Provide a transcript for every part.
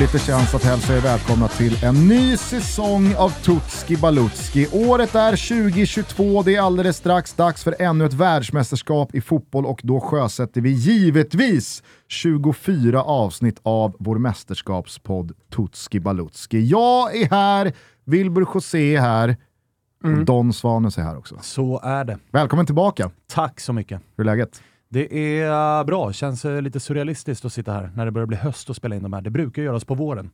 Roligt det känns att hälsa er välkomna till en ny säsong av Tutski Balutski. Året är 2022, det är alldeles strax dags för ännu ett världsmästerskap i fotboll och då sjösätter vi givetvis 24 avsnitt av vår mästerskapspodd Tutski Balutski. Jag är här, Wilbur José är här, och Don Svanes är här också. Så är det. Välkommen tillbaka. Tack så mycket. Hur är läget? Det är bra, känns eh, lite surrealistiskt att sitta här när det börjar bli höst och spela in de här. Det brukar göras på våren.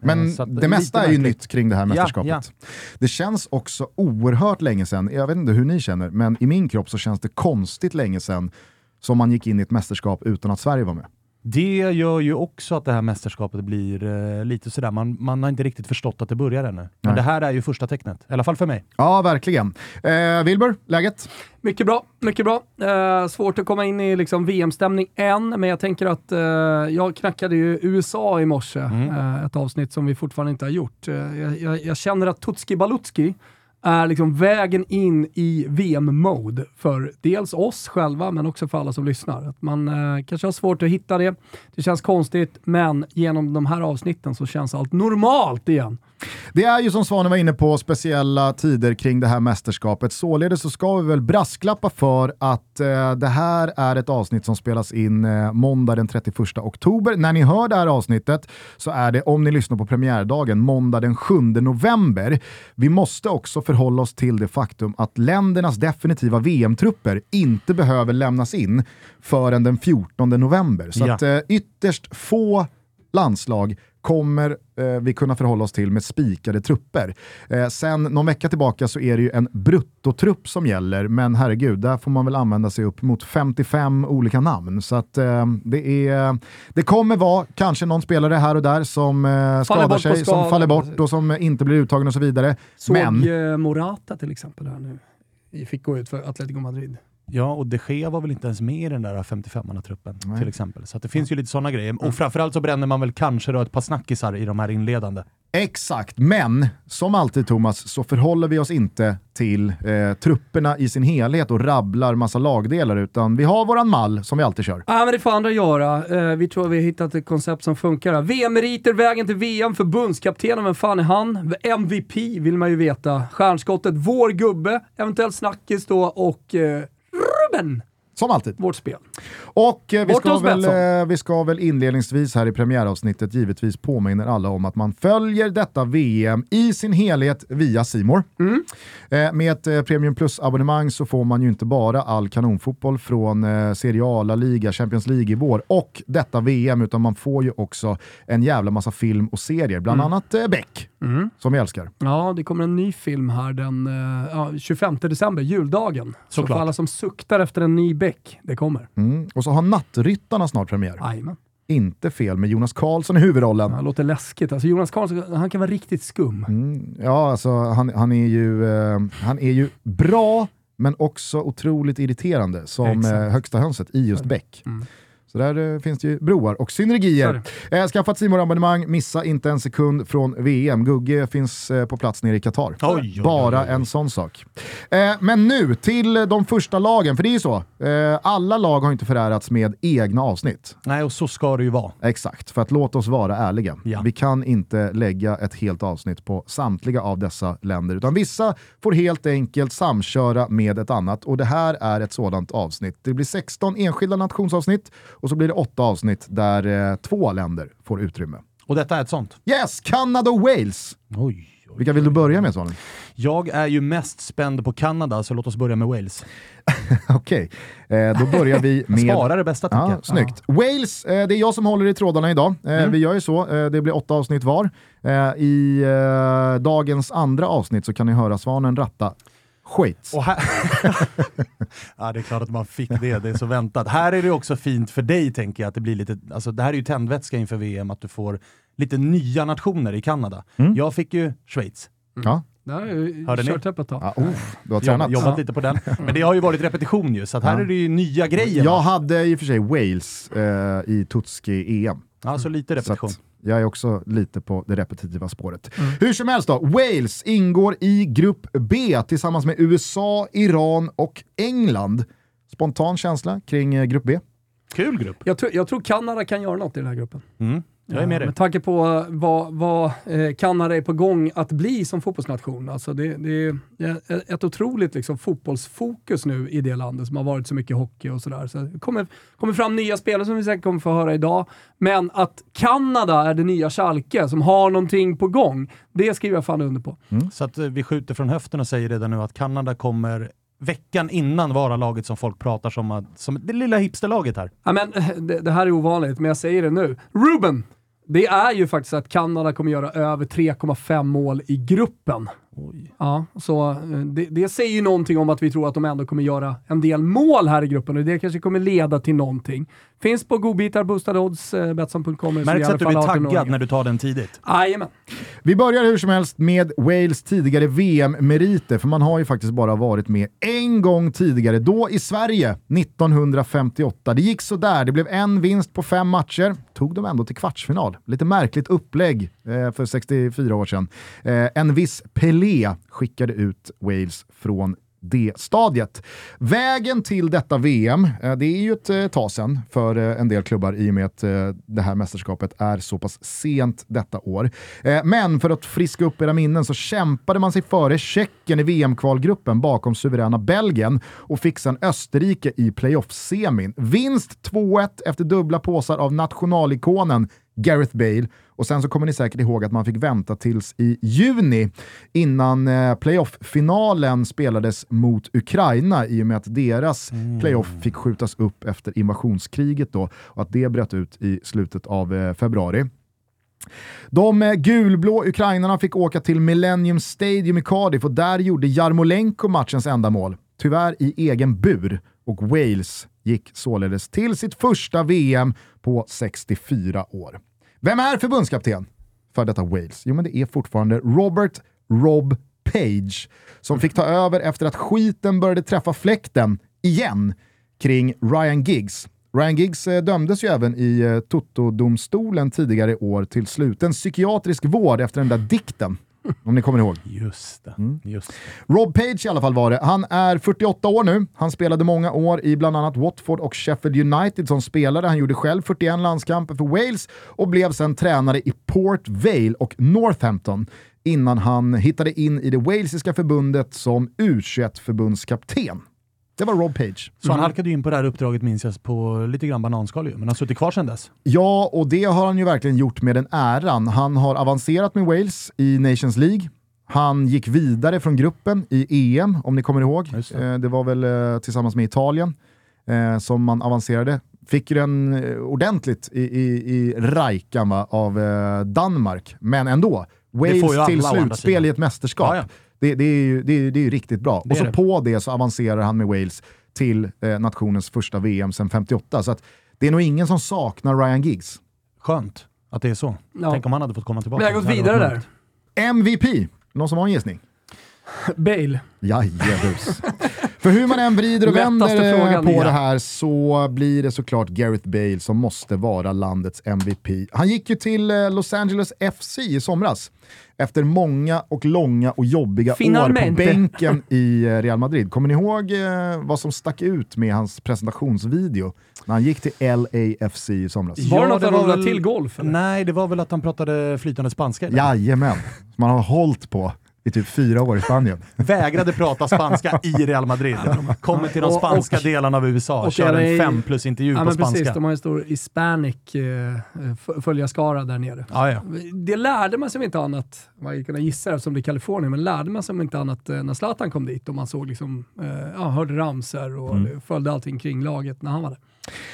Men Eh, så att det mesta är ju nytt kring det här mästerskapet. ja. Det känns också oerhört länge sedan, jag vet inte hur ni känner, men i min kropp så känns det konstigt länge sedan som man gick in i ett mästerskap utan att Sverige var med. Det gör ju också att det här mästerskapet blir eh, lite sådär, man, man har inte riktigt förstått att det börjar ännu. Men Nej. det här är ju första tecknet, i alla fall för mig. Ja, verkligen. Eh, Wilbur, läget? Mycket bra, mycket bra. Eh, svårt att komma in i liksom VM-stämning än, men jag tänker att eh, jag knackade ju USA i morse, eh, ett avsnitt som vi fortfarande inte har gjort. Eh, jag, jag, jag känner att Tutski Balutski är liksom vägen in i VM-mode för dels oss själva, men också för alla som lyssnar. Att man eh, kanske har svårt att hitta det, det känns konstigt, men genom de här avsnitten så känns allt normalt igen. Det är ju som Svanen var inne på speciella tider kring det här mästerskapet. Således så ska vi väl brasklappa för att eh, det här är ett avsnitt som spelas in eh, måndag den 31 oktober. När ni hör det här avsnittet så är det, om ni lyssnar på premiärdagen, måndag den 7 november. Vi måste också förhålla oss till det faktum att ländernas definitiva VM-trupper inte behöver lämnas in förrän den 14 november. Så Ja. att eh, ytterst få landslag kommer eh, vi kunna förhålla oss till med spikade trupper. Eh, sen någon vecka tillbaka så är det ju en bruttotrupp som gäller, men herregud, där får man väl använda sig upp mot 55 olika namn. Så att eh, det, är, det kommer vara kanske någon spelare här och där som eh, skadar sig, som skada. faller bort och som inte blir uttagen och så vidare. Såg Men eh, Morata till exempel här nu. Fick gå ut för Atletico Madrid. Ja, och de Gea var väl inte ens med i den där 55-manna-truppen Nej. till exempel. Så att det finns ju lite sådana grejer. Och framförallt så bränner man väl kanske då ett par snackisar i de här inledande. Exakt, men som alltid Thomas så förhåller vi oss inte till eh, trupperna i sin helhet och rabblar massa lagdelar utan vi har våran mall som vi alltid kör. Ja, men det får andra göra. Eh, vi tror vi har hittat ett koncept som funkar. VM-meriter, vägen till VM, förbundskaptenen, vem fan är han? MVP vill man ju veta. Stjärnskottet, vår gubbe, eventuellt snackis då och eh, Ruben, som alltid. vårt spel. Och eh, vi, Bort ska väl, eh, vi ska väl inledningsvis här i premiäravsnittet givetvis påminner alla om att man följer detta VM i sin helhet via Simor. Mm. Eh, med ett eh, Premium Plus-abonnemang så får man ju inte bara all kanonfotboll från eh, Serie A, La Liga, Champions League i vår och detta VM, utan man får ju också en jävla massa film och serier, bland annat eh, Beck, som vi älskar. Ja, det kommer en ny film här den eh, ja, 25 december, juldagen. Så Såklart. för alla som suktar efter en ny Beck, det kommer. Mm. Och så har Nattryttarna snart premiär. Jajamän. Inte fel med Jonas Karlsson i huvudrollen. Det låter läskigt. Alltså Jonas Karlsson, han kan vara riktigt skum. Mm, ja, alltså han, han, är ju, eh, han är ju bra, men också otroligt irriterande som eh, högsta hönset i just Beck. Så där eh, finns det ju broar och synergier. Eh, skaffa ett abonnemang missa inte en sekund från VM. Gugge finns eh, på plats nere i Qatar. Bara en sån sak. Eh, men nu till de första lagen, för det är ju så. Eh, alla lag har inte förärats med egna avsnitt. Nej, och så ska det ju vara. Exakt, för att låt oss vara ärliga. Ja. Vi kan inte lägga ett helt avsnitt på samtliga av dessa länder, utan vissa får helt enkelt samköra med ett annat och det här är ett sådant avsnitt. Det blir 16 enskilda nationsavsnitt och så blir det åtta avsnitt där eh, två länder får utrymme. Och detta är ett sånt. Yes, Kanada och Wales! Oj. Vilka vill du börja med Svanen? Jag är ju mest spänd på Kanada, så låt oss börja med Wales. Okej, eh, då börjar vi med... Spara det bästa tycker Ja, jag. snyggt. Wales, eh, det är jag som håller i trådarna idag. Eh, Vi gör ju så, eh, det blir åtta avsnitt var. Eh, I eh, dagens andra avsnitt så kan ni höra Svanen ratta skit. Och här... ja, det är klart att man fick det, det är så väntat. Här är det också fint för dig, tänker jag, att det blir lite, alltså det här är ju tändvätska inför VM, att du får lite nya nationer i Kanada. Jag fick ju Schweiz. Ja. Jag ju Hörde ni? kört ett tag. Ja, uff, du har tränat. jobbat lite på den. Men det har ju varit repetition ju, så att här Ja. är det ju nya grejer. Jag hade i och för sig Wales eh, i Tutski-EM. Ja, så lite Så repetition. att jag är också lite på det repetitiva spåret. Mm. Hur som helst då, Wales ingår i grupp B tillsammans med USA, Iran och England. Spontan känsla kring eh, grupp B? Kul grupp. Jag, tror, jag tror Kanada kan göra något i den här gruppen. Mm. Jag är med dig. Med tanke på vad, vad eh, Kanada är på gång att bli som fotbollsnation. Alltså det, det är ett otroligt liksom, fotbollsfokus nu i det landet som har varit så mycket hockey och sådär. Så det kommer, kommer fram nya spelare som vi säkert kommer få höra idag. Men att Kanada är det nya Schalke som har någonting på gång, det skriver jag fan under på. Mm. Så att eh, vi skjuter från höften och säger redan nu att Kanada kommer veckan innan vara laget som folk pratar som, som det lilla hipsterlaget här. Ja, men, det, det här är ovanligt, men jag säger det nu. Ruben! Det är ju faktiskt att Kanada kommer göra över 3,5 mål i gruppen. Oj. Ja, så eh, det, det, säger ju någonting om att vi tror att de ändå kommer göra en del mål här i gruppen och det kanske kommer leda till någonting. Finns på godbitar, boostade odds, eh, Betsson.com. Märks att du blir taggad när du tar den tidigt. Jajamän. Vi börjar hur som helst med Wales tidigare VM-meriter, för man har ju faktiskt bara varit med en gång tidigare, då i Sverige 1958. Det gick sådär, det blev en vinst på fem matcher, tog de ändå till kvartsfinal. Lite märkligt upplägg eh, för 64 år sedan. Eh, en viss Pelé skickade ut Wales från det stadiet. Vägen till detta VM, eh, det är ju ett eh, tag sedan för eh, en del klubbar i och med att det här mästerskapet är så pass sent detta år. Men för att friska upp era minnen så kämpade man sig före Tjeckien i VM-kvalgruppen bakom suveräna Belgien och fick sedan Österrike i playoff-semin. Vinst 2-1 efter dubbla påsar av nationalikonen Gareth Bale och sen så kommer ni säkert ihåg att man fick vänta tills i juni innan eh, playoff-finalen spelades mot Ukraina i och med att deras mm. playoff fick skjutas upp efter invasionskriget då och att det bröt ut i slutet av eh, februari. De eh, gulblå ukrainarna fick åka till Millennium Stadium i Cardiff och där gjorde Jarmolenko matchens enda mål. Tyvärr i egen bur och Wales gick således till sitt första VM på 64 år. Vem är förbundskapten för detta Wales? Jo, men det är fortfarande Robert Rob Page som fick ta över efter att skiten började träffa fläkten igen kring Ryan Giggs. Ryan Giggs eh, dömdes ju även i eh, Toto-domstolen tidigare i år till sluten psykiatrisk vård efter den där dikten om ni kommer ihåg. Just det. Mm. Just Rob Page i alla fall var det. Han är 48 år nu. Han spelade många år i bland annat Watford och Sheffield United som spelare. Han gjorde själv 41 landskamper för Wales och blev sen tränare i Port Vale och Northampton innan han hittade in i det walesiska förbundet som U21-förbundskapten. Det var Rob Page. Så mm. han halkade in på det här uppdraget minns jag på lite grann bananskal ju, men han har suttit kvar sedan dess. Ja, och det har han ju verkligen gjort med den äran. Han har avancerat med Wales i Nations League. Han gick vidare från gruppen i EM, om ni kommer ihåg. Det. Eh, det. var väl eh, tillsammans med Italien eh, som man avancerade. Fick den eh, ordentligt i, i, i rajkan av Danmark, men ändå. Wales till slutspel i ett mästerskap. Ja, ja. Det, det, är ju, det, är, det är riktigt bra. Det och så det. på det så avancerar han med Wales till eh, nationens första VM sedan 58. Så att det är nog ingen som saknar Ryan Giggs. Skönt att det är så. Ja. Tänk om han hade fått komma tillbaka. Vi har gått vidare där. MVP, någon som har en gissning? Bale. Jajebus. För hur man än vrider och vänder på ja. det här så blir det såklart Gareth Bale som måste vara landets MVP. Han gick ju till eh, Los Angeles FC i somras efter många och långa och jobbiga Finalmente. år på bänken i eh, Real Madrid. Kommer ni ihåg eh, vad som stack ut med hans presentationsvideo när han gick till LAFC i somras? Var det något att han till golf? Eller? Nej, det var väl att han pratade flytande spanska. Jajamän, man har hållit på i typ fyra år i Spanien. Vägrade prata spanska i Real Madrid. Kommer till de spanska och, och, delarna av USA, och kör en fem plus intervju ja, på spanska. Precis, de har en stor hispanic eh, följarskara där nere. Ja, ja. Det lärde man sig inte annat, man kan gissa eftersom det är Kalifornien, men lärde man sig inte annat eh, när Zlatan kom dit och man såg liksom, eh, ja, hörde ramser och mm. följde allting kring laget när han var där.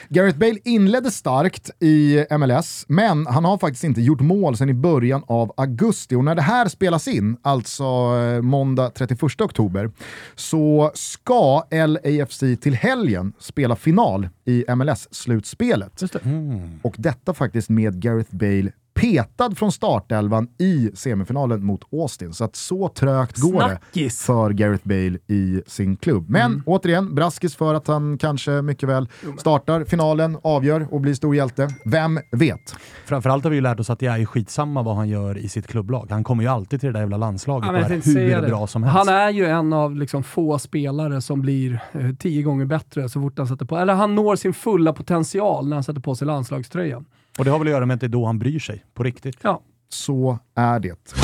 Gareth Bale inledde starkt i MLS, men han har faktiskt inte gjort mål sedan i början av augusti. Och när det här spelas in, alltså eh, måndag 31 oktober, så ska LAFC till helgen spela final i MLS-slutspelet. Mm. Och detta faktiskt med Gareth Bale petad från startelvan i semifinalen mot Austin. Så att så trögt går det Snackis. för Gareth Bale i sin klubb. Men Mm. återigen, braskis för att han kanske mycket väl startar finalen, avgör och blir stor hjälte. Vem vet? Framförallt har vi ju lärt oss att det är skitsamma vad han gör i sitt klubblag. Han kommer ju alltid till det där jävla landslaget Ja, och är hur det. bra som helst. Han är ju en av liksom få spelare som blir eh, tio gånger bättre så fort han sätter på, eller han når sin fulla potential när han sätter på sig landslagströjan. Och det har väl att göra med att det är då han bryr sig, på riktigt. Ja. Så är det.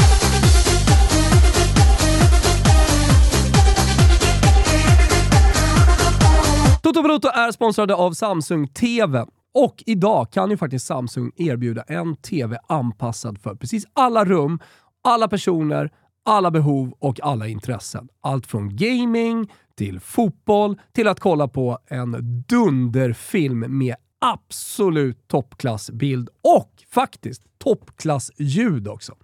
Toto Balotto är sponsrade av Samsung TV. Och idag kan ju faktiskt Samsung erbjuda en TV anpassad för precis alla rum, alla personer, alla behov och alla intressen. Allt från gaming till fotboll till att kolla på en dunderfilm med absolut toppklassbild och faktiskt toppklassljud också.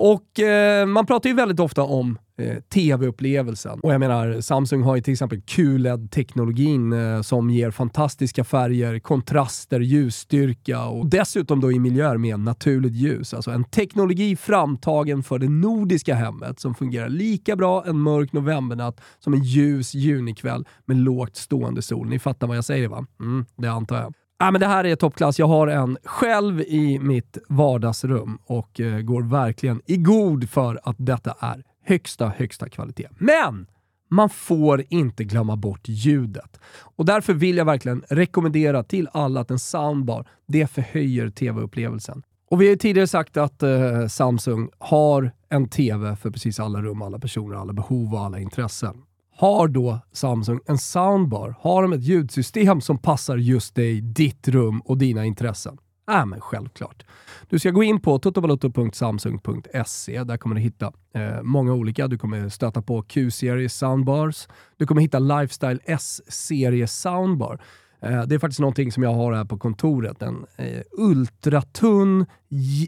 Och eh, man pratar ju väldigt ofta om eh, tv-upplevelsen. Och jag menar, Samsung har ju till exempel QLED-teknologin eh, som ger fantastiska färger, kontraster, ljusstyrka och dessutom då i miljöer med naturligt ljus. Alltså en teknologi framtagen för det nordiska hemmet som fungerar lika bra en mörk novembernatt som en ljus junikväll med lågt stående sol. Ni fattar vad jag säger va? Mm, det antar jag. Ah, men det här är toppklass. Jag har en själv i mitt vardagsrum och eh, går verkligen i god för att detta är högsta, högsta kvalitet. Men man får inte glömma bort ljudet. Och därför vill jag verkligen rekommendera till alla att en soundbar, det förhöjer tv-upplevelsen. Och vi har ju tidigare sagt att eh, Samsung har en TV för precis alla rum, alla personer, alla behov och alla intressen. Har då Samsung en soundbar? Har de ett ljudsystem som passar just dig, ditt rum och dina intressen? Ja, men självklart. Du ska gå in på totobalotto.samsung.se. Där kommer du hitta eh, många olika. Du kommer stöta på Q-serie soundbars. Du kommer hitta Lifestyle S-serie soundbar. Eh, det är faktiskt någonting som jag har här på kontoret. En eh, ultratunn,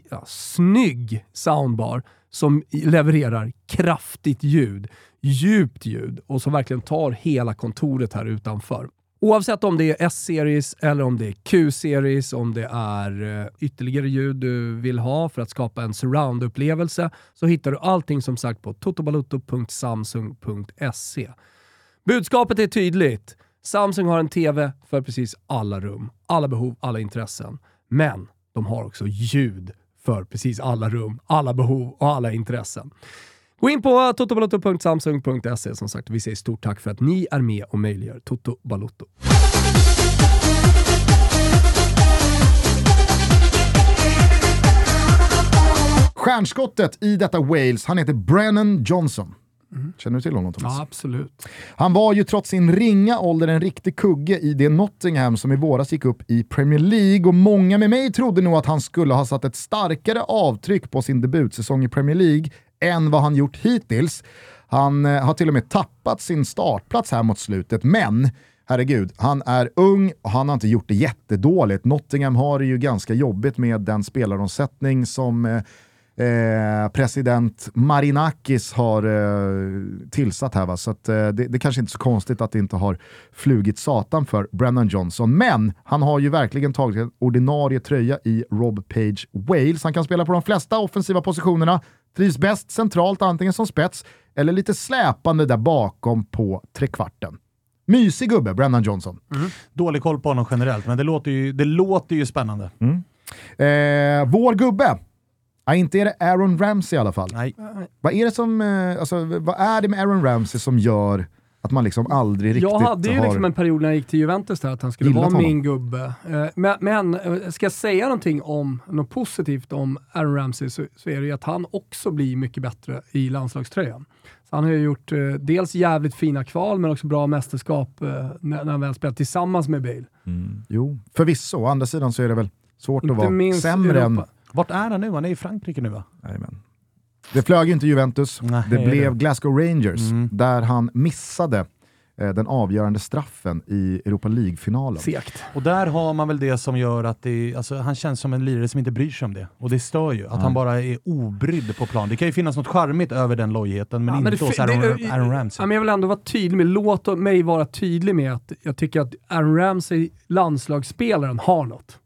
ja, snygg soundbar som levererar kraftigt ljud, djupt ljud och som verkligen tar hela kontoret här utanför. Oavsett om det är S-series eller om det är Q-series, om det är eh, ytterligare ljud du vill ha för att skapa en surround-upplevelse så hittar du allting som sagt på totobaluto.samsung.se. Budskapet är tydligt. Samsung har en TV för precis alla rum, alla behov, alla intressen. Men de har också ljud för precis alla rum, alla behov och alla intressen. Gå in på totobalotto.samsung.se som sagt. Vi säger stort tack för att ni är med och möjliggör Toto Balotto. Stjärnskottet i detta Wales, han heter Brennan Johnson. Känner du till honom Thomas? Ja, absolut. Han var ju trots sin ringa ålder en riktig kugge i det Nottingham som i våras gick upp i Premier League och många med mig trodde nog att han skulle ha satt ett starkare avtryck på sin debutsäsong i Premier League än vad han gjort hittills. Han eh, har till och med tappat sin startplats här mot slutet, men herregud, han är ung och han har inte gjort det jättedåligt. Nottingham har det ju ganska jobbigt med den spelaromsättning som eh, president Marinakis har eh, tillsatt här. Va? Så att, eh, det, det kanske inte är så konstigt att det inte har flugit satan för Brennan Johnson. Men han har ju verkligen tagit en ordinarie tröja i Rob Page Wales. Han kan spela på de flesta offensiva positionerna, trivs bäst centralt antingen som spets eller lite släpande där bakom på trekvarten. Mysig gubbe, Brennan Johnson. Dålig koll på honom generellt, men det låter ju, det låter ju spännande. Eh, vår gubbe, ja, inte är det Aaron Ramsey i alla fall. Nej. Vad är det som, eh, alltså, vad är det med Aaron Ramsey som gör att man liksom aldrig riktigt Jag hade ju har... liksom en period när jag gick till Juventus där att han skulle vara honom. min gubbe. Eh, Men, men eh, ska jag säga någonting om något positivt om Aaron Ramsey så, så är det ju att han också blir mycket bättre i landslagströjan. Så han har ju gjort eh, dels jävligt fina kval men också bra mästerskap eh, när, när han väl spelat tillsammans med Bale. Jo, förvisso. Å andra sidan så är det väl svårt att vara sämre än... Vart är han nu? Han är i Frankrike nu va? Jajamän. Det flög ju inte Juventus, Nej, det blev det. Glasgow Rangers, Mm. där han missade eh, den avgörande straffen i Europa League-finalen. Och där har man väl det som gör att det, alltså, han känns som en lirare som inte bryr sig om det. Och det stör ju, att han bara är obrydd på plan. Det kan ju finnas något charmigt över den lojheten, men Ja, men inte det- hos Aaron, det- Aaron Ramsey. Ja, men jag vill ändå vara tydlig med, låt mig vara tydlig med att jag tycker att Aaron Ramsey, landslagsspelaren, har något.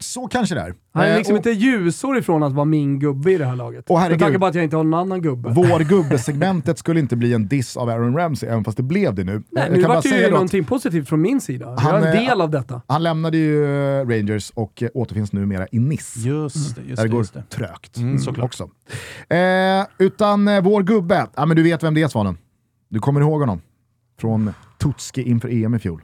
Så kanske det är. Han är Eh, liksom och inte ljusår ifrån att vara min gubbe i det här laget. Och Med herregud. tanke på att jag inte har någon annan gubbe. Vår gubbesegmentet skulle inte bli en diss av Aaron Ramsey, även fast det blev det nu. Nej, Jag nu vart det ju någonting positivt från min sida. Jag Han, är en eh, del av detta. Han lämnade ju eh, Rangers och återfinns numera i Nice. Just det, just där det det. går Just det. trögt Mm, såklart. också. Eh, utan eh, vår gubbe, ja, men du vet vem det är Svanen. Du kommer ihåg honom? Från Tutski inför EM i fjol.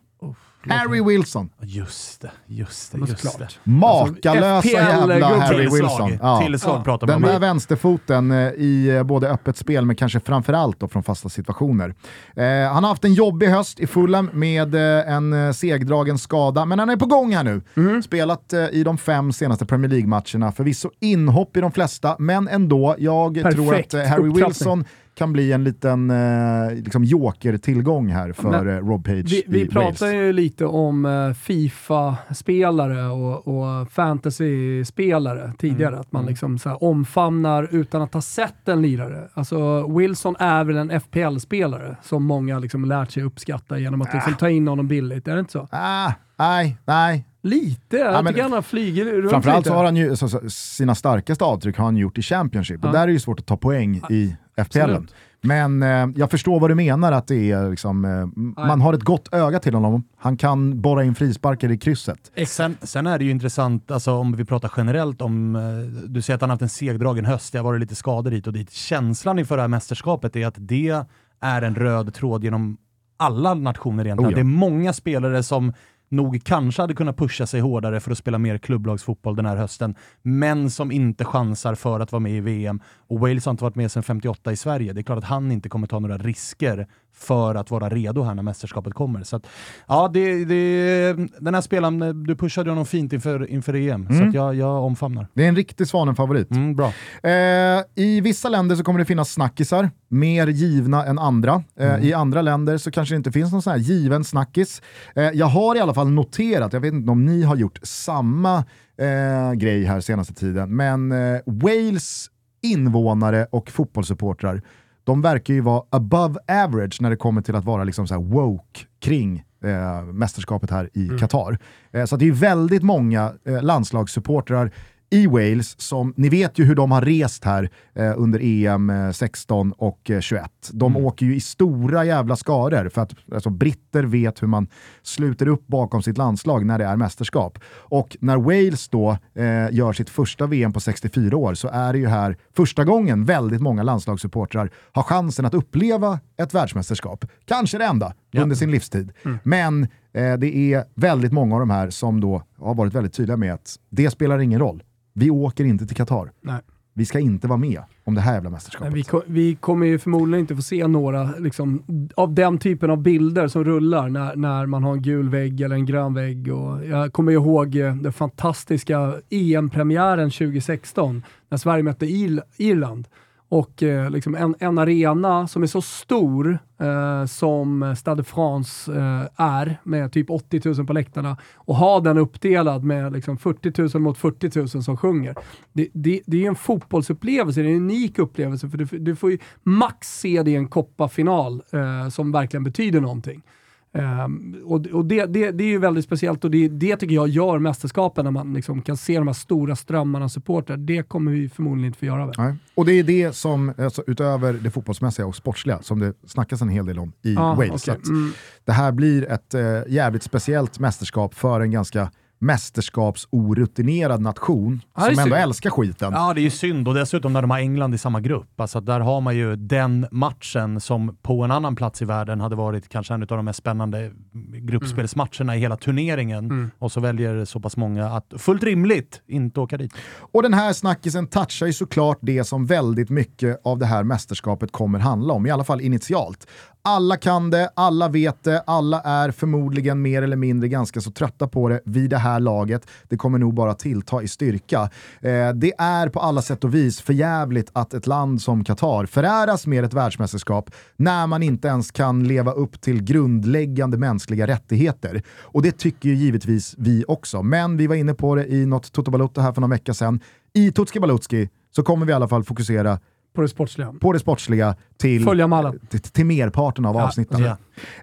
Harry Wilson. Just det, just det, just det. såklart. Makalösa FPL jävla. Harry Tillslag, Wilson. Ja. tillslag Ja. pratar Den om. där vänsterfoten eh, i eh, både öppet spel men kanske framförallt då från fasta situationer. Eh, han har haft en jobbig höst i Fulham med eh, en segdragen skada, men han är på gång här nu. Mm. Spelat i de fem senaste Premier League-matcherna, förvisso inhopp i de flesta, men ändå. Jag tror Perfekt att eh, Harry upptrappning. Wilson kan bli en liten eh, liksom joker-tillgång här för Men eh, Rob Page Vi, vi Wales. pratar ju lite om eh, Fifa-spelare och, och fantasy-spelare tidigare. Mm. Att man liksom så omfamnar utan att ha sett en lirare. Alltså Wilson är väl en FPL-spelare som många liksom lärt sig uppskatta genom att liksom ta in honom billigt. Är det inte så? Ah, nej, nej, Lite. Jag men tycker han flugit runt Framförallt lite. så har han ju, så, så, sina starkaste avtryck har han gjort i Championship och Ja. där är det ju svårt att ta poäng i FPL. Men eh, jag förstår vad du menar att det är liksom, eh, man har ett gott öga till honom. Han kan borra in frisparkar i krysset. Sen, sen är det ju intressant, alltså, om vi pratar generellt om, eh, du säger att han har haft en segdragen höst, det har varit lite skador hit och dit. Känslan inför det här mästerskapet är att det är en röd tråd genom alla nationer egentligen. Oh ja. Det är många spelare som nog kanske hade kunnat pusha sig hårdare för att spela mer klubblagsfotboll den här hösten, men som inte chansar för att vara med i VM. Och Wales har inte varit med sedan 58 i Sverige. Det är klart att han inte kommer ta några risker för att vara redo här när mästerskapet kommer. Så att, ja, det, det, den här spelaren, du pushade honom fint inför, inför EM, så att jag, jag omfamnar. Det är en riktig Svanen-favorit. Mm, bra. Eh, I vissa länder så kommer det finnas snackisar, mer givna än andra. Eh, I andra länder så kanske det inte finns någon sån här given snackis. Eh, jag har i alla fall noterat, jag vet inte om ni har gjort samma eh, grej här senaste tiden, men eh, Wales invånare och fotbollssupportrar, de verkar ju vara above average när det kommer till att vara liksom så woke kring eh, mästerskapet här i Qatar. Eh, så det är väldigt många eh, landslagssupportrar i Wales som, ni vet ju hur de har rest här eh, under EM eh, 16 och eh, 21. De åker ju i stora jävla skaror för att alltså, britter vet hur man sluter upp bakom sitt landslag när det är mästerskap. Och när Wales då eh, gör sitt första VM på 64 år så är det ju här första gången väldigt många landslagssupportrar har chansen att uppleva ett världsmästerskap. Kanske det enda Ja. under sin livstid. Men eh, det är väldigt många av de här som då har varit väldigt tydliga med att det spelar ingen roll. Vi åker inte till Qatar. Nej. Vi ska inte vara med om det här jävla mästerskapet. Men vi, ko- vi kommer ju förmodligen inte få se några liksom, av den typen av bilder som rullar när, när man har en gul vägg eller en grön vägg. Och jag kommer ihåg eh, den fantastiska EM-premiären 2016 när Sverige mötte Ir- Irland. Och eh, liksom en, en arena som är så stor eh, som Stade de France eh, är, med typ 80 000 på läktarna, och ha den uppdelad med liksom 40 000 mot 40 000 som sjunger. Det, det, det är ju en fotbollsupplevelse, det är en unik upplevelse, för du, du får ju max se det i en kopparfinal eh, som verkligen betyder någonting. Ehm, och och det, det, det är ju väldigt speciellt och det, det tycker jag gör mästerskapen när man liksom kan se de här stora strömmarna av supportrar. Det kommer vi förmodligen inte få göra. Nej. Och det är det som, alltså, utöver det fotbollsmässiga och sportsliga, som det snackas en hel del om i Ja, Wales. att Mm. Det här blir ett eh, jävligt speciellt mästerskap för en ganska mästerskapsorutinerad nation Ja, som ändå synd. älskar skiten. Ja, det är ju synd och dessutom när de har England i samma grupp. Alltså där har man ju den matchen som på en annan plats i världen hade varit kanske en av de mest spännande gruppspelsmatcherna i hela turneringen. Och så väljer så pass många att, fullt rimligt, inte åka dit. Och den här snackisen touchar ju såklart det som väldigt mycket av det här mästerskapet kommer handla om, i alla fall initialt. Alla kan det, alla vet det, alla är förmodligen mer eller mindre ganska så trötta på det vid det här laget. Det kommer nog bara tillta i styrka. Eh, det är på alla sätt och vis förjävligt att ett land som Qatar föräras med ett världsmästerskap när man inte ens kan leva upp till grundläggande mänskliga rättigheter. Och det tycker ju givetvis vi också. Men vi var inne på det i något Toto Balotto här för någon vecka sedan. I Tutski Balutski så kommer vi i alla fall fokusera på det sportsliga. på det sportsliga till, Följa mallen. till, till merparten av Ja, avsnitten.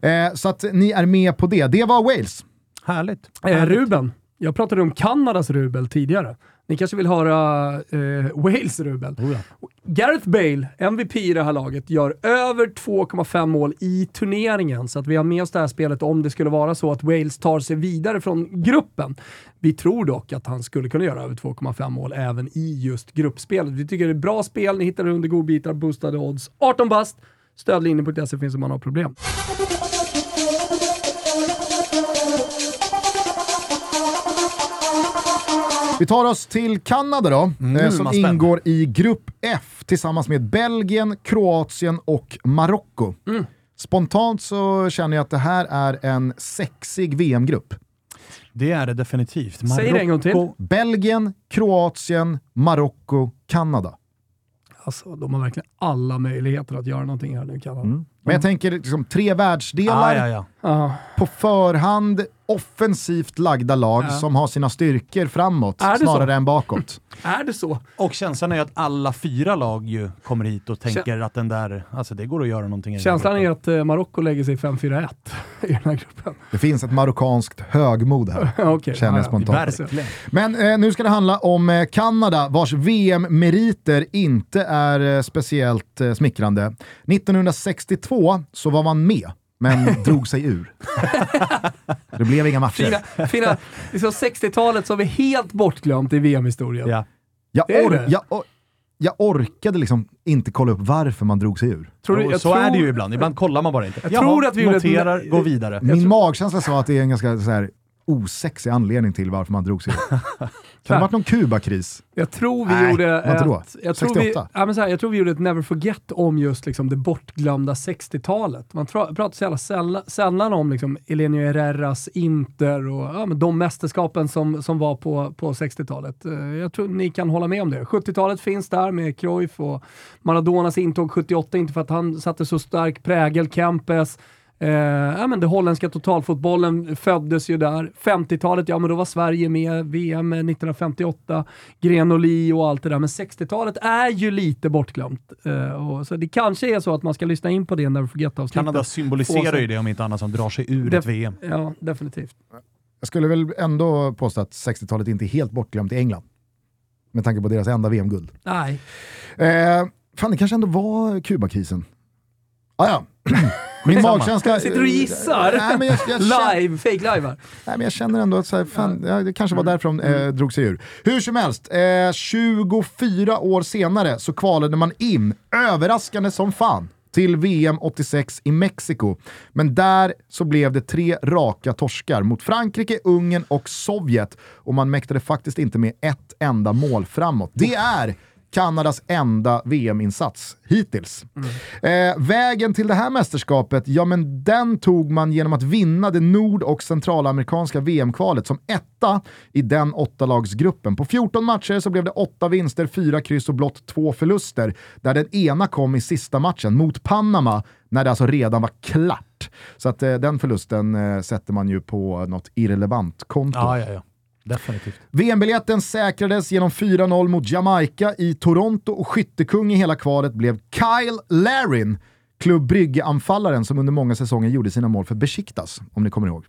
ja. Eh, så att ni är med på det. Det var Wales. Härligt. Eh, Ruben, Jag pratade om Kanadas rubel tidigare. Ni kanske vill höra eh, Wales rubel. Oh ja. Gareth Bale, MVP i det här laget, gör över 2,5 mål i turneringen. Så att vi har med oss det här spelet om det skulle vara så att Wales tar sig vidare från gruppen. Vi tror dock att han skulle kunna göra över 2,5 mål även i just gruppspelet. Vi tycker det är bra spel, ni hittar det under godbitar, boostade odds. 18 bast, stödlinjen.se finns om man har problem. Vi tar oss till Kanada då, Mm, eh, som vad spännande. ingår i Grupp F tillsammans med Belgien, Kroatien och Marocko. Mm. Spontant så känner jag att det här är en sexig VM-grupp. Det är det definitivt. Säg det en gång till. Marocko- Belgien, Kroatien, Marocko, Kanada. Alltså, de har verkligen alla möjligheter att göra någonting här nu, Kanada. Men jag tänker liksom tre världsdelar Ah, ja, ja. På förhand offensivt lagda lag Ja. som har sina styrkor framåt snarare så? än bakåt. Är det så? Och känslan är ju att alla fyra lag ju kommer hit och tänker att den där, alltså det går att göra någonting Känslan är att eh, Marocko lägger sig 5-4-1 i den här gruppen. Det finns ett marockanskt högmod här. Okej, Känner jag ja, ja. spontant. Verkligen. Men eh, nu ska det handla om eh, Kanada vars VM-meriter inte är eh, speciellt eh, smickrande. 1962 så var man med, men drog sig ur. Det blev inga matcher. Fina, fina liksom 60-talet som är helt bortglömt i VM-historien. Ja. Jag, Det är or- det. jag, or- jag orkade liksom inte kolla upp varför man drog sig ur. Tror du, så tror, är det ju ibland. Ibland kollar man bara inte. Jag tror att vi noterar, gå vidare. Min magkänsla sa att det är en ganska så här, osexig anledning till varför man drog sig. Kan det ha varit någon Kubakris? Jag tror vi Nej, gjorde inte då? ett, jag tror vi, 68? ja, men så här, jag tror vi gjorde ett Never Forget om just liksom, det bortglömda 60-talet. Man tra- pratar så jävla sällan, sällan om liksom, Elenio Herreras Inter och ja, men de mästerskapen som, som var på, på 60-talet. Eh, Jag tror ni kan hålla med om det. 70-talet finns där med Cruyff och Maradonas intåg 78, inte för att han satte så stark prägel, Kempes. Eh, ja, men det holländska totalfotbollen föddes ju där. 50-talet, ja men då var Sverige med. VM 1958, Grenoli och allt det där. Men 60-talet är ju lite bortglömt. Eh, och, så det kanske är så att man ska lyssna in på det Never Forget-avsnittet. Kanada symboliserar ju det om inte annat som drar sig ur Def- ett VM. Ja, definitivt. Jag skulle väl ändå påstå att 60-talet inte är helt bortglömt i England. Med tanke på deras enda VM-guld. Nej. Eh, fan, det kanske ändå var Kubakrisen. Ah, ja. Min magkänsla... Sitter du och gissar? Nej, men jag, jag, känner, Live, fake live nej, men jag känner ändå att så här, fan, ja, det kanske var därför de eh, drog sig ur. Hur som helst, eh, 24 år senare så kvalade man in, överraskande som fan, till VM 86 i Mexiko. Men där så blev det tre raka torskar mot Frankrike, Ungern och Sovjet. Och man mäktade faktiskt inte med ett enda mål framåt. Det är Kanadas enda VM-insats hittills. Eh, vägen till det här mästerskapet, ja men den tog man genom att vinna det nord och centralamerikanska VM-kvalet som etta i den åttalagsgruppen. På 14 matcher så blev det åtta vinster, fyra kryss och blott två förluster, där den ena kom i sista matchen mot Panama, när det alltså redan var klart. Så att eh, den förlusten eh, sätter man ju på något irrelevant konto. Ah, ja, ja. Definitivt. VM-biljetten säkrades genom 4-0 mot Jamaica i Toronto och skyttekung i hela kvalet blev Kyle Larin, Klubb Brygge-anfallaren som under många säsonger gjorde sina mål för Besiktas, om ni kommer ihåg.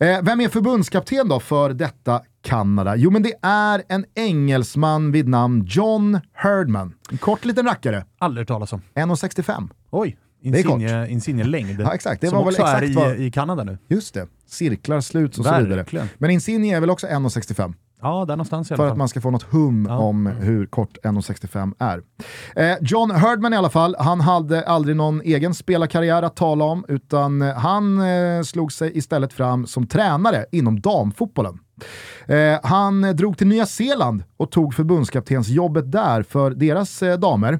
Eh, vem är förbundskapten då för detta Kanada? Jo, men det är en engelsman vid namn John Herdman. En kort liten rackare, Aldrig talas om. 1,65. Oj. Insigne, insigne-längd. Ja, exakt. Det som var också är exakt i, vad- i Kanada nu. Just det, cirklar sluts och så vidare. Verkligen. Men Insigne är väl också 1,65? Ja, där någonstans i alla För fall. att man ska få något hum Ja. om hur kort 1,65 är. Eh, John Herdman i alla fall, han hade aldrig någon egen spelarkarriär att tala om, utan han eh, slog sig istället fram som tränare inom damfotbollen. Eh, han drog till Nya Zeeland och tog förbundskaptensjobbet där för deras eh, damer.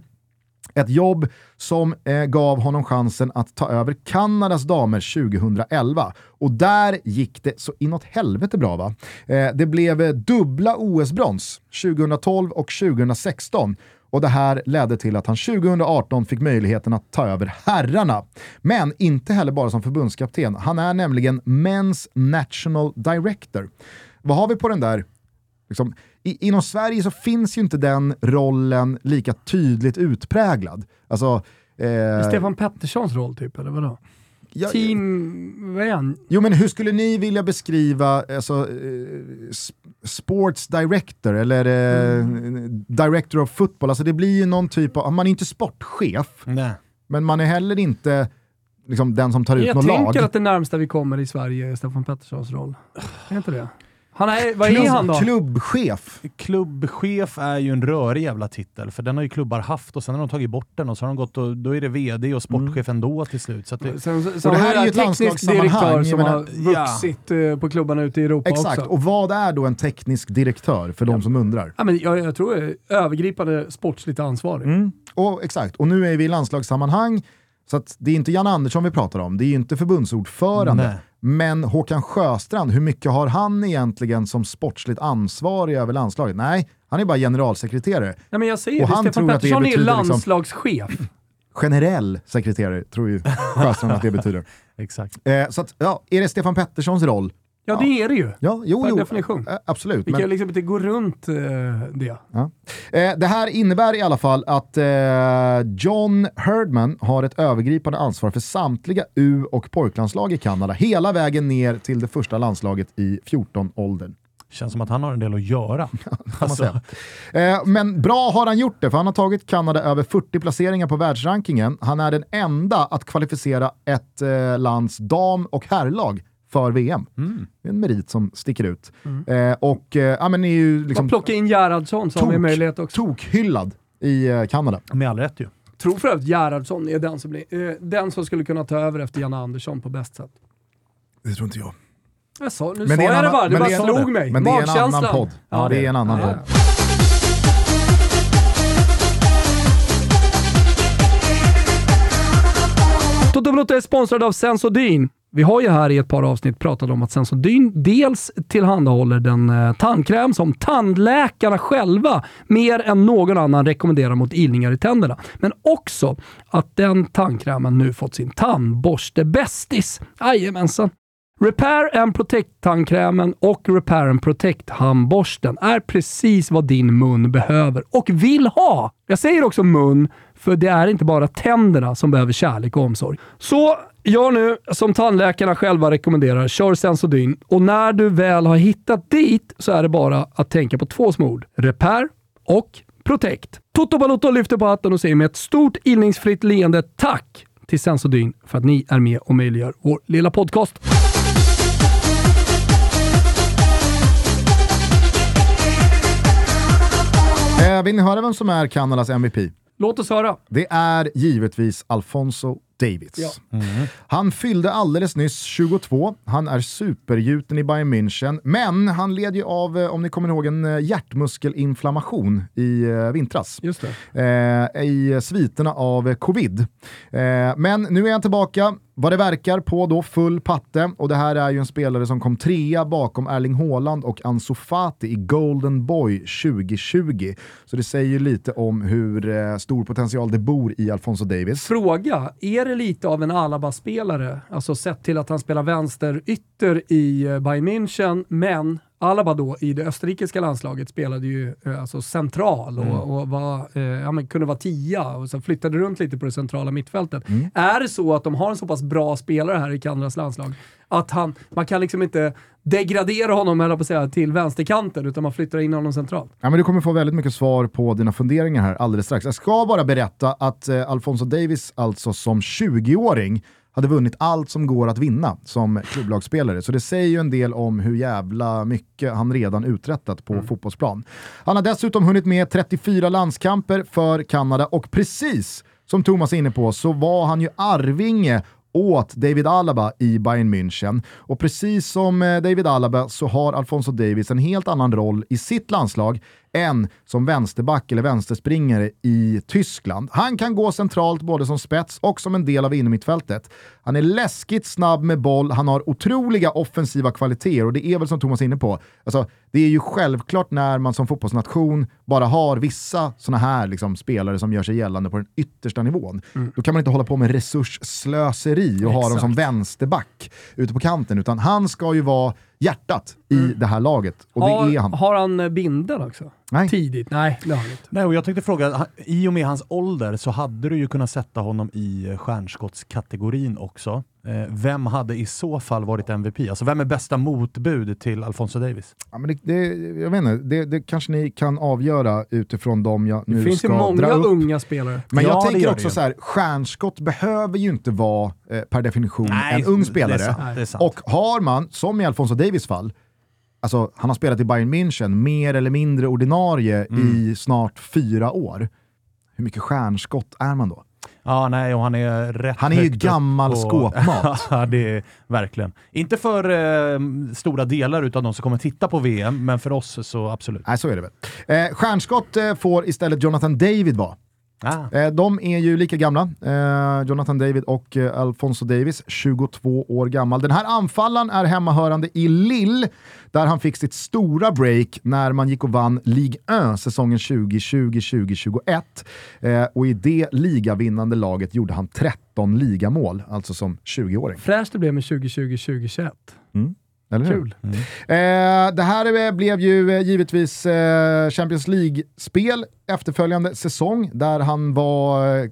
Ett jobb som eh, gav honom chansen att ta över Kanadas damer 2011. Och där gick det så inåt helvete bra va? Eh, det blev eh, dubbla OS-brons 2012 och 2016. Och det här ledde till att han 2018 fick möjligheten att ta över herrarna. Men inte heller bara som förbundskapten. Han är nämligen Men's National Director. Vad har vi på den där Liksom, i, inom Sverige så finns ju inte den rollen lika tydligt utpräglad. Alltså, eh, Stefan Petterssons roll typ, eller vadå? jag- team... Vad är han? Jo men hur skulle ni vilja beskriva alltså, eh, sports director eller eh, director of football? Alltså det blir ju någon typ av, man är inte sportchef, Nej. men man är heller inte liksom, den som tar ut Jag något tänker lag. att det närmsta vi kommer i Sverige är Stefan Petterssons roll. Är inte det? Han är, vad är Klubb- han då? Klubbchef. Klubbchef är ju en rörig jävla titel, för den har ju klubbar haft och sen har de tagit bort den och så har de gått och då är det vd och sportchef ändå till slut. Så att det, Sen, sen, Och sen det här har är ju en ett teknisk direktör som jag har menar- vuxit eh, på klubbarna ute i Europa Exakt, också. och vad är då en teknisk direktör för de som undrar? Ja, men jag, jag tror är övergripande sportsligt ansvarig. Mm. Och, exakt, och nu är vi i landslagssammanhang, så det är inte Jan Andersson vi pratar om, det är ju inte förbundsordförande. Nej. Men Håkan Sjöstrand, hur mycket har han egentligen som sportsligt ansvarig över landslaget? Nej, han är bara generalsekreterare. Nej, men jag säger Och det, han Stefan tror att det Pettersson är liksom- landslagschef. Generell sekreterare tror ju Sjöstrand att det betyder. exakt. Eh, så att, ja, är det Stefan Petterssons roll? Ja, det är det ju. Ja, jo, Per jo, definition. absolut. Vi Men, kan liksom inte gå runt eh, det. ja. eh, det här innebär i alla fall att eh, John Herdman har ett övergripande ansvar för samtliga U och pojklandslag i Kanada, hela vägen ner till det första landslaget i 14-åldern. Känns som att han har en del att göra. Alltså. Eh, men bra har han gjort det, för han har tagit Kanada över 40 placeringar på världsrankingen. Han är den enda att kvalificera ett eh, lands dam och herrlag för VM. Det är en merit som sticker ut. Eh, och eh, ja, men är ju liksom Man plockar in Gerhardsson vi tok- möjlighet också. tokhyllad i eh, Kanada. med all rätt ju. tror för övrigt Gerhardsson är den som, blir, eh, den som skulle kunna ta över efter Janne Andersson på bäst sätt. Det tror inte jag. Jag sa, nu Men sa det är en jag det annan- bara, det bara det är- slog mig. Men det är en annan podd. Ja, det är en annan Ja, podd. Toto Balotto är sponsrad av Sensodyne. Vi har ju här i ett par avsnitt pratat om att Sensodyne dels tillhandahåller den eh, tandkräm som tandläkarna själva mer än någon annan rekommenderar mot ilningar i tänderna. Men också att den tandkrämen nu fått sin tandborste-bästis. Jajamensan. Repair and Protect-tandkrämen och Repair and Protect-handborsten är precis vad din mun behöver och vill ha. Jag säger också mun, för det är inte bara tänderna som behöver kärlek och omsorg. Så gör nu som tandläkarna själva rekommenderar, kör Sensodyne och när du väl har hittat dit så är det bara att tänka på två små ord. Repair och Protect. Toto Balotto lyfter på hatten och säger med ett stort illningsfritt leende tack till Sensodyne för att ni är med och möjliggör vår lilla podcast. Eh, vill ni höra vem som är Kanadas MVP? Låt oss höra. Det är givetvis Alfonso Davids. Ja. Han fyllde alldeles nyss 22, han är supergjuten i Bayern München, men han led ju av, eh, om ni kommer ihåg, en eh, hjärtmuskelinflammation i eh, vintras. Just det. Eh, I sviterna av covid. Eh, men nu är han tillbaka, vad det verkar, på då full patte. Och det här är ju en spelare som kom trea bakom Erling Haaland och Ansu Fati i Golden Boy 2020. Så det säger ju lite om hur eh, stor potential det bor i Alfonso Davis. Fråga, är det lite av en Alaba-spelare? Alltså sett till att han spelar vänster ytter i eh, Bayern München, men Alaba då i det österrikiska landslaget spelade ju eh, alltså central och, och var, eh, ja, men kunde vara tia och så flyttade runt lite på det centrala mittfältet. Är det så att de har en så pass bra spelare här i Kanadas landslag att han, man kan liksom inte degradera honom eller på säga, till vänsterkanten utan man flyttar in honom centralt? Ja, men du kommer få väldigt mycket svar på dina funderingar här alldeles strax. Jag ska bara berätta att eh, Alfonso Davis alltså som 20-åring hade vunnit allt som går att vinna som klubblagsspelare. Så det säger ju en del om hur jävla mycket han redan uträttat på fotbollsplan. Han har dessutom hunnit med 34 landskamper för Kanada och precis som Thomas är inne på så var han ju arvinge åt David Alaba i Bayern München. Och precis som eh, David Alaba så har Alfonso Davis en helt annan roll i sitt landslag än som vänsterback eller vänsterspringare i Tyskland. Han kan gå centralt både som spets och som en del av innermittfältet. Han är läskigt snabb med boll, han har otroliga offensiva kvaliteter och det är väl som Thomas är inne på, alltså, det är ju självklart när man som fotbollsnation bara har vissa sådana här liksom, spelare som gör sig gällande på den yttersta nivån. Då kan man inte hålla på med resursslöseri och ha dem som vänsterback ute på kanten, utan han ska ju vara hjärtat i det här laget. Och det har, är han. har han eh, bindeln också? Nej. Tidigt? Nej, det har han inte. Nej, och jag tänkte fråga, i och med hans ålder så hade du ju kunnat sätta honom i stjärnskottskategorin också. Eh, vem hade i så fall varit MVP? Alltså vem är bästa motbud till Alfonso Davis? Ja, men det, det, jag vet inte, det, det kanske ni kan avgöra utifrån dem jag nu Det finns ska ju många dra upp. unga spelare. Men Ja, jag tänker också så här, stjärnskott behöver ju inte vara eh, per definition Nej, en ung spelare. sant. Sant. Och har man, som i Alfonso Davis fall, alltså han har spelat i Bayern München mer eller mindre ordinarie Mm. i snart fyra år. Hur mycket stjärnskott är man då? Ja, nej, och han är rätt Han är ju gammal på- skåpmat. ja, det är verkligen. Inte för eh, stora delar utav de som kommer titta på VM, men för oss så absolut. Nej, så är det väl. Eh, stjärnskott eh, får istället Jonathan David vara. Ah. Eh, de är ju lika gamla, eh, Jonathan David och eh, Alfonso Davis, 22 år gammal. Den här anfallaren är hemmahörande i Lille, där han fick sitt stora break när man gick och vann Ligue 1 säsongen 2020-2021. Eh, och i det ligavinnande laget gjorde han 13 ligamål, alltså som 20-åring. Fräscht det blev med 2020-2021. Eller? Kul. Eh, det här blev ju eh, givetvis eh, Champions League-spel efterföljande säsong där han var eh,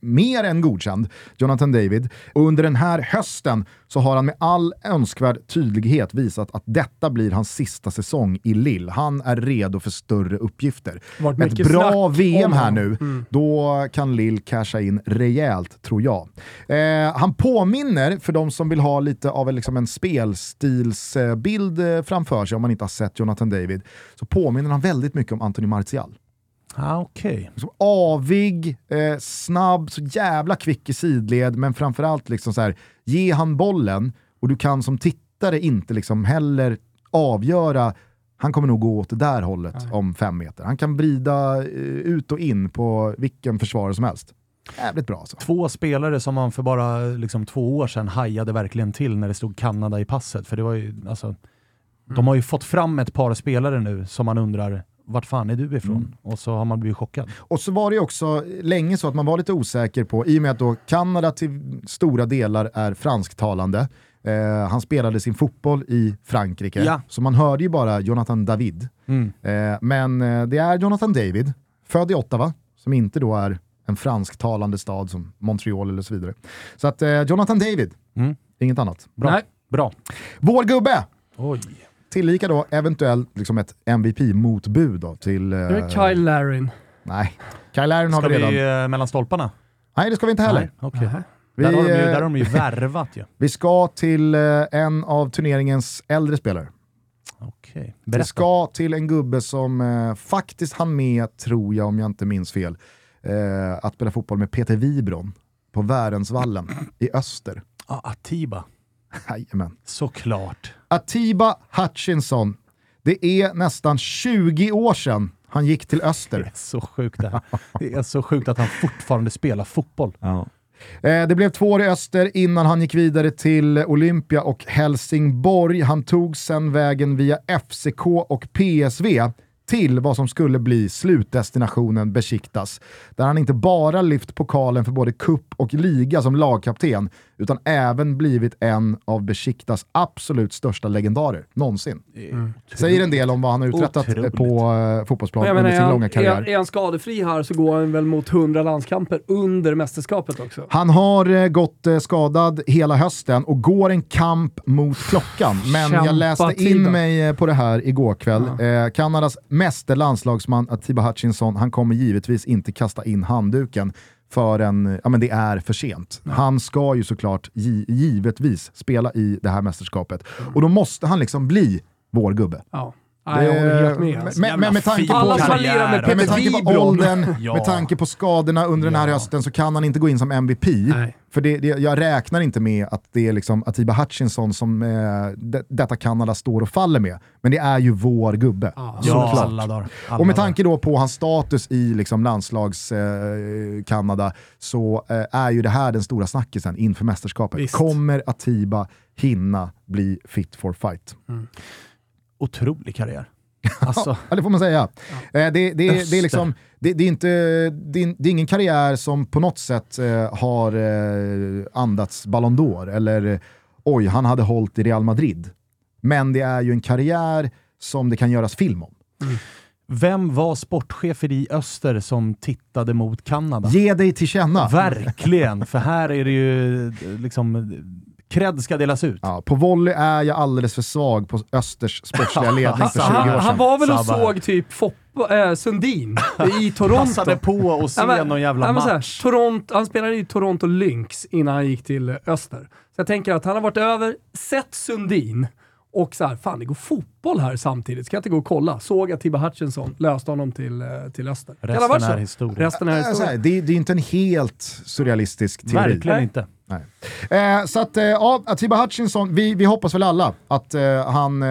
mer än godkänd, Jonathan David. Och under den här hösten så har han med all önskvärd tydlighet visat att detta blir hans sista säsong i Lille. Han är redo för större uppgifter. Varit Ett bra VM här nu, då kan Lille casha in rejält tror jag. Eh, han påminner, för de som vill ha lite av en, liksom en spelstilsbild eh, framför sig, om man inte har sett Jonathan David, så påminner han väldigt mycket om Anthony Martial. Ah, Okej. Liksom avig, eh, snabb, så jävla kvick i sidled, men framförallt liksom så här, ge han bollen och du kan som tittare inte liksom heller avgöra han kommer nog gå åt det där hållet om fem meter. Han kan vrida eh, ut och in på vilken försvarare som helst. Jävligt bra alltså. Två spelare som man för bara liksom, två år sedan hajade verkligen till när det stod Kanada i passet. För det var ju, alltså, De har ju fått fram ett par spelare nu som man undrar, vart fan är du ifrån? Mm. Och så har man blivit chockad. Och så var det också länge så att man var lite osäker på, i och med att då Kanada till stora delar är fransktalande, eh, han spelade sin fotboll i Frankrike, Ja. så man hörde ju bara Jonathan David. Mm. Eh, men eh, det är Jonathan David, född i Ottawa, som inte då är en fransktalande stad som Montreal eller så vidare. Så att eh, Jonathan David, Mm. inget annat. Bra. Nej. Bra. Vår gubbe! Oj. Tillika då eventuellt liksom ett MVP-motbud då till... Eh, Det är Kyle Larin. Nej, Kyle Larin har Ska vi redan. vi eh, mellan stolparna? Nej, det ska vi inte heller. Nej. Nähä. Vi, Där, har de ju, eh, där har de ju värvat ju. Vi ska till eh, en av turneringens äldre spelare. Okej. Vi ska till en gubbe som eh, faktiskt hann med, tror jag om jag inte minns fel, eh, att spela fotboll med Peter Wibron på Värensvallen i öster. Ah, Atiba. Jajamän. Såklart. Atiba Hutchinson. Det är nästan 20 år sedan han gick till Det är öster. så sjukt det här. Det är så sjukt att han fortfarande spelar fotboll. Eh, det blev två år i öster innan han gick vidare till Olympia och Helsingborg. Han tog sen vägen via FCK och PSV till vad som skulle bli slutdestinationen Besiktas. Där han inte bara lyft pokalen för både cup och liga som lagkapten, utan även blivit en av Besiktas absolut största legendarer någonsin. Säger en del om vad han har uträttat eh, Otroligt. på uh, Jag fotbollsplanen under sin han, långa karriär. är, är han skadefri här så går han väl mot 100 landskamper under mästerskapet också. Han har eh, gått eh, skadad hela hösten och går en kamp mot klockan. Men jag Kämpa, läste in Atiba. mig eh, på det här igår kväll. Eh, Kanadas meste landslagsman Atiba Hutchinson, han kommer givetvis inte kasta in handduken förrän ja, men det är för sent. Han ska ju såklart gi- givetvis spela i det här mästerskapet. Och då måste han liksom bli vår gubbe. Ja. Nej, jag håller helt med. Alltså. Men, men med tanke på... Alla som lirar med med tanke på åldern, Ja. med tanke på skadorna under den här Ja. hösten så kan han inte gå in som MVP. Nej. För det, det, jag räknar inte med att det är liksom Atiba Hutchinson som eh, de, detta Kanada står och faller med. Men det är ju vår gubbe. Ja, Ja, alla dagar. Alla Och med tanke då på hans status i liksom landslags eh, Kanada så eh, är ju det här den stora snackisen inför mästerskapet. Visst. Kommer Atiba hinna bli fit for fight? Otrolig karriär. Alltså, Ja, det får man säga. Eh, det, det, det, är liksom, det, det, är inte, det, är, det är ingen karriär som på något sätt eh, har eh, andats Ballon d'Or eller eh, oj, han hade hållit i Real Madrid. Men det är ju en karriär som det kan göras film om. vem var sportchefer i öster som tittade mot Kanada? Ge dig till känna. Verkligen, för här är det ju liksom cred ska delas ut. Ja, på volley är jag alldeles för svag på Östers sportsliga ledning för 20 år sedan. han var väl och Sabba. såg typ Foppa, äh, Sundin i Toronto. Passade på att se Ja, men- någon jävla ja, så här, match. Toronto, han spelade i Toronto Lynx innan han gick till Öster. Så jag tänker att han har varit över, sett Sundin och så här, fan det går fotboll här samtidigt. Ska jag inte gå och kolla? Såg att Tibbe Hutchinson löste honom till, eh, till Öster. Resten är historia. Resten är Äh, här, historia. det, det är inte en helt surrealistisk teori. Verkligen Nej. inte. Nej. Eh, så att, eh, ja, Atiba Hutchinson, vi, vi hoppas väl alla att eh, han eh,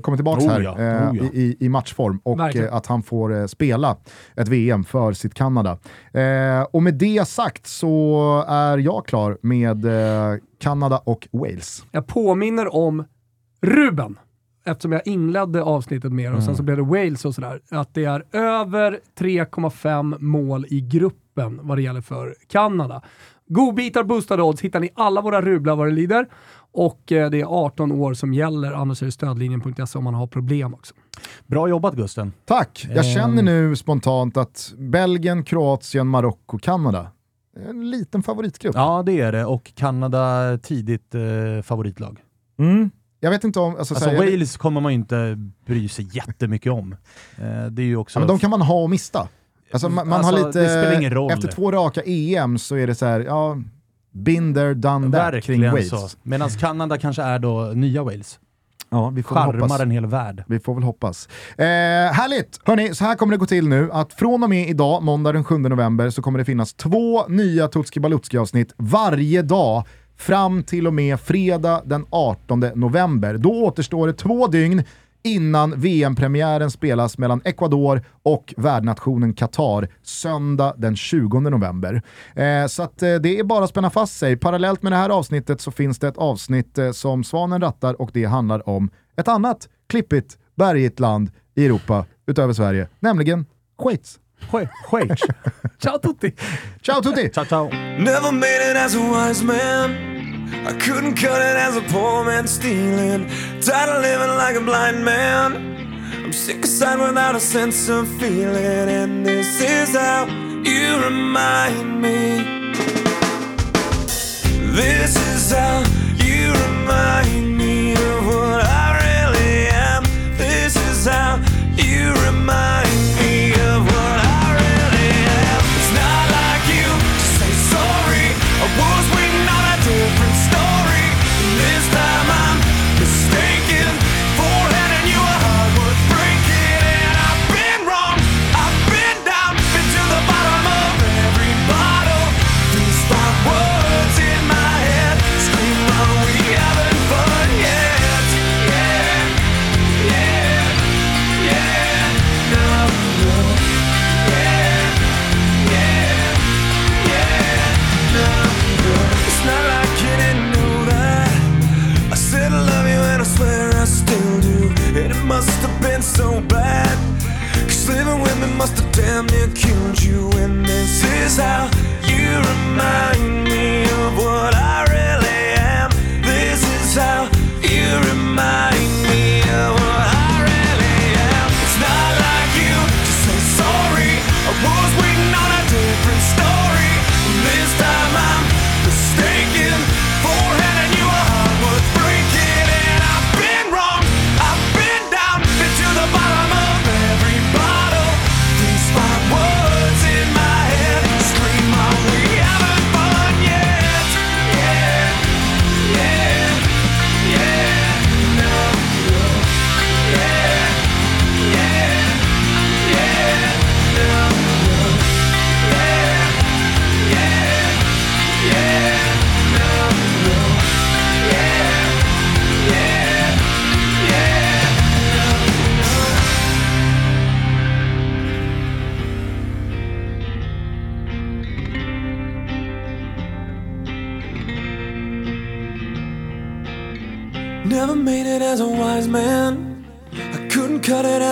kommer tillbaka Oh här ja, eh, oh ja. i, i- i matchform och eh, att han får eh, spela ett VM för sitt Kanada. Eh, och med det sagt så är jag klar med eh, Kanada och Wales. Jag påminner om Ruben, eftersom jag inledde avsnittet med och sen så blev det Wales och sådär, att det är över 3,5 mål i gruppen vad det gäller för Kanada. Godbitar, boostade odds hittar ni alla våra rublar vad det lider. Och eh, det är 18 år som gäller, annars är det stödlinjen.se om man har problem också. Bra jobbat Gusten. Tack! Jag Eh. känner nu spontant att Belgien, Kroatien, Marocko, Kanada, en liten favoritgrupp. Ja, det är det. Och Kanada tidigt eh, favoritlag. Mm. Jag vet inte om... Alltså, Alltså så här, jag- Wales kommer man ju inte bry sig jättemycket om. Eh, det är ju också... Ja, men de kan man ha och mista. Alltså, man, man Alltså, har lite, det spelar ingen roll. Efter två raka EM så är det så här, ja, been there, done that kring Wales. så. Medan Kanada kanske är då nya Wales. Ja, vi får väl Charmar hoppas. en hel värld. Vi får väl hoppas. Eh, härligt! Hörni, så här kommer det gå till nu att från och med idag, måndag den 7 november, så kommer det finnas två nya Tutski Balutski avsnitt varje dag fram till och med fredag den 18 november. Då återstår det två dygn innan VM-premiären spelas mellan Ecuador och värdnationen Qatar söndag den 20 november. Eh, så att, eh, det är bara att spänna fast sig. Parallellt med det här avsnittet så finns det ett avsnitt eh, som Svanen rattar och det handlar om ett annat klippigt, bergigt land i Europa utöver Sverige, nämligen Schweiz. Schwe- Schweiz. Ciao tutti! Ciao tutti! ciao, ciao. Never made it as a wise man. I couldn't cut it as a poor man stealing. Tired of living like a blind man. I'm sick aside without a sense of feeling. And this is how you remind me. This is how you remind me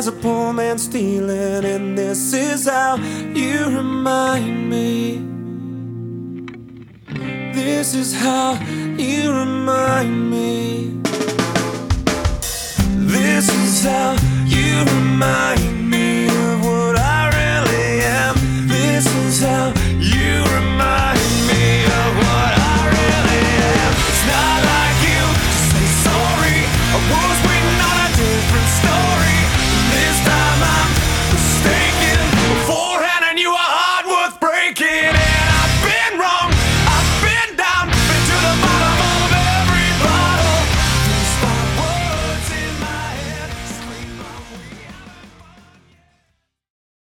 as a poor man stealing. And this is how you remind me. This is how you remind me. This is how you remind